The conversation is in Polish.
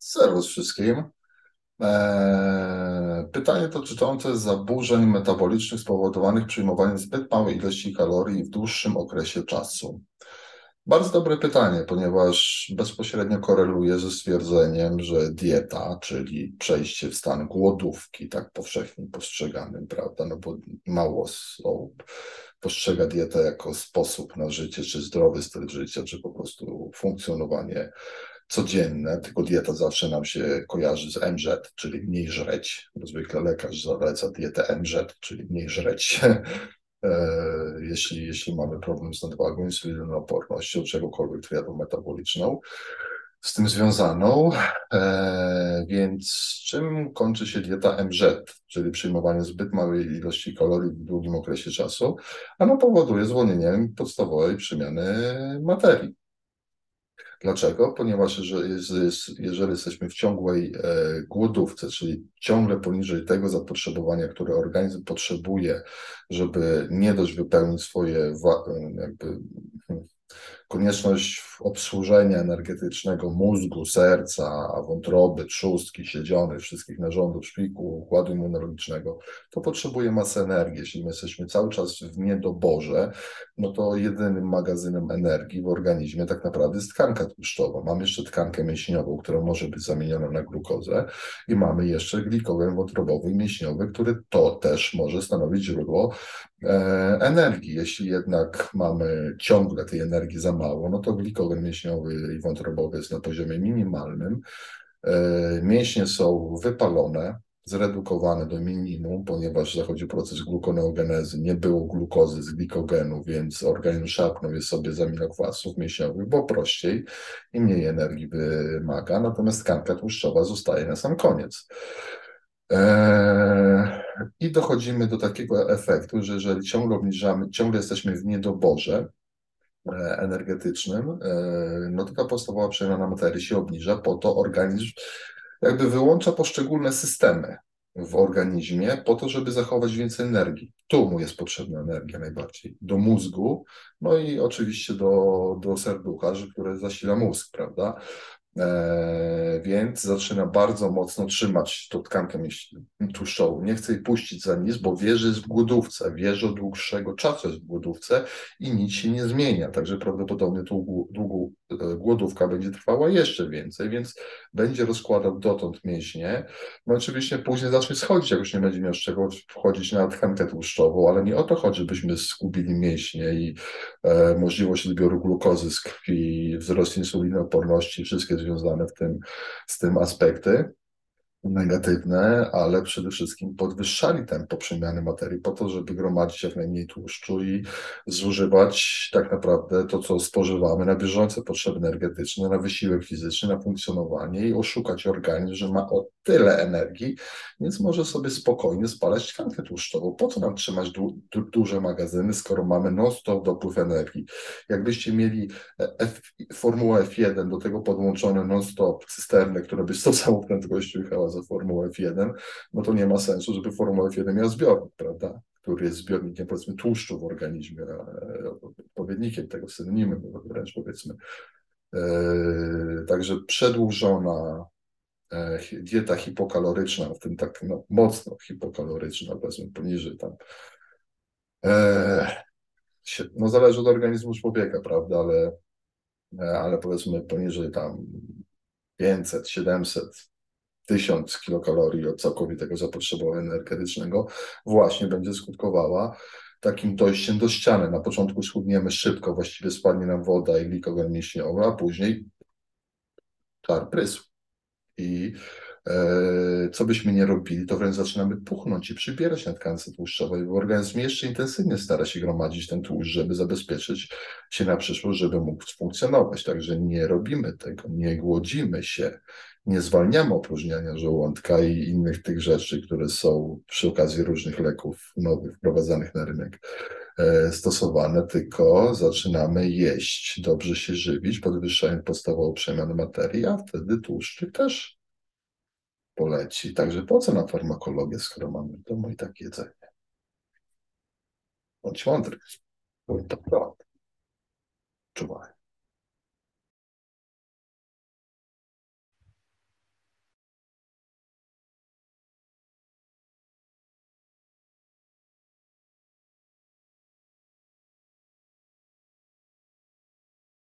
Serwus wszystkim. Eee, pytanie dotyczące zaburzeń metabolicznych spowodowanych przyjmowaniem zbyt małej ilości kalorii w dłuższym okresie czasu. Bardzo dobre pytanie, ponieważ bezpośrednio koreluje ze stwierdzeniem, że dieta, czyli przejście w stan głodówki, tak powszechnie postrzeganym, prawda, no bo mało osób postrzega dietę jako sposób na życie, czy zdrowy styl życia, czy po prostu funkcjonowanie codzienne, tylko dieta zawsze nam się kojarzy z MZ, czyli mniej żreć. Zwykle lekarz zaleca dietę MZ, czyli mniej żreć. E, jeśli, jeśli mamy problem z nadwagą, insulinoopornością, czegokolwiek triadą metaboliczną z tym związaną. E, więc czym kończy się dieta MZ, czyli przyjmowanie zbyt małej ilości kalorii w długim okresie czasu? Ano powoduje zwolnienie podstawowej przemiany materii. Dlaczego? Ponieważ jeżeli, jeżeli jesteśmy w ciągłej e, głodówce, czyli ciągle poniżej tego zapotrzebowania, które organizm potrzebuje, żeby nie dość wypełnić swoje jakby konieczność obsłużenia energetycznego mózgu, serca, wątroby, trzustki, siedzionych, wszystkich narządów, szpiku, układu immunologicznego, to potrzebuje masy energii. Jeśli my jesteśmy cały czas w niedoborze, no to jedynym magazynem energii w organizmie tak naprawdę jest tkanka tłuszczowa. Mamy jeszcze tkankę mięśniową, która może być zamieniona na glukozę i mamy jeszcze glikogen wątrobowy i mięśniowy, który to też może stanowić źródło e, energii. Jeśli jednak mamy ciągle tej energii za mało, no to glikogen mięśniowy i wątrobowy jest na poziomie minimalnym. E, mięśnie są wypalone, zredukowane do minimum, ponieważ zachodzi proces glukoneogenezy, nie było glukozy z glikogenu, więc organizm szarpnął je sobie z aminokwasów mięśniowych, bo prościej i mniej energii wymaga, natomiast tkanka tłuszczowa zostaje na sam koniec. Eee, I dochodzimy do takiego efektu, że jeżeli ciągle obniżamy, ciągle jesteśmy w niedoborze, E, energetycznym, e, no taka podstawowa przemiana materii się obniża, po to organizm jakby wyłącza poszczególne systemy w organizmie po to, żeby zachować więcej energii. Tu mu jest potrzebna energia najbardziej. Do mózgu, no i oczywiście do, do serducha, które zasila mózg, prawda? E, więc zaczyna bardzo mocno trzymać tą tkankę tłuszczową. Nie chce jej puścić za nic, bo wie, że jest w głodówce, wie, że od dłuższego czasu jest w głodówce i nic się nie zmienia. Także prawdopodobnie tą długą e, głodówka będzie trwała jeszcze więcej, więc będzie rozkładał dotąd mięśnie. No oczywiście później zacznie schodzić, jak już nie będzie miał z czego wchodzić na tkankę tłuszczową, ale nie o to chodzi, byśmy zgubili mięśnie i e, możliwość odbioru glukozy z krwi, wzrost insulinooporności, wszystkie związane w tym, z tym aspekty negatywne, ale przede wszystkim podwyższali tempo przemiany materii po to, żeby gromadzić jak najmniej tłuszczu i zużywać tak naprawdę to, co spożywamy na bieżące potrzeby energetyczne, na wysiłek fizyczny, na funkcjonowanie i oszukać organizm, że ma o tyle energii, więc może sobie spokojnie spalać tkankę tłuszczową. Po co nam trzymać du du duże magazyny, skoro mamy non-stop dopływ energii? Jakbyście mieli F Formułę F1, do tego podłączone non-stop cysternę, która by z tą samą prędkością za Formułę F1, no to nie ma sensu, żeby Formuła F1 miała zbiornik, prawda? Który jest zbiornikiem, powiedzmy, tłuszczu w organizmie, odpowiednikiem tego synonimem, wręcz powiedzmy. Yy, także przedłużona e, dieta hipokaloryczna, w tym tak no, mocno hipokaloryczna, powiedzmy poniżej tam. E, no zależy od organizmu człowieka, prawda, ale, e, ale powiedzmy poniżej tam 500, 700 1000 kilokalorii od całkowitego zapotrzebowania energetycznego właśnie będzie skutkowała takim dojściem do ściany. Na początku schudniemy szybko, właściwie spadnie nam woda i glikogen mięśniowy, a później czar prysł. I e, co byśmy nie robili, to wręcz zaczynamy puchnąć i przybierać na tkance tłuszczowej, bo organizm jeszcze intensywnie stara się gromadzić ten tłuszcz, żeby zabezpieczyć się na przyszłość, żeby mógł funkcjonować. Także nie robimy tego, nie głodzimy się, nie zwalniamy opróżniania żołądka i innych tych rzeczy, które są przy okazji różnych leków nowych wprowadzanych na rynek e, stosowane, tylko zaczynamy jeść, dobrze się żywić, podwyższając podstawową przemianę materii, a wtedy tłuszczyk też poleci. Także po co na farmakologię, skoro mamy w domu i tak jedzenie? Bądź mądry, bądź to prawda. Czuwaj.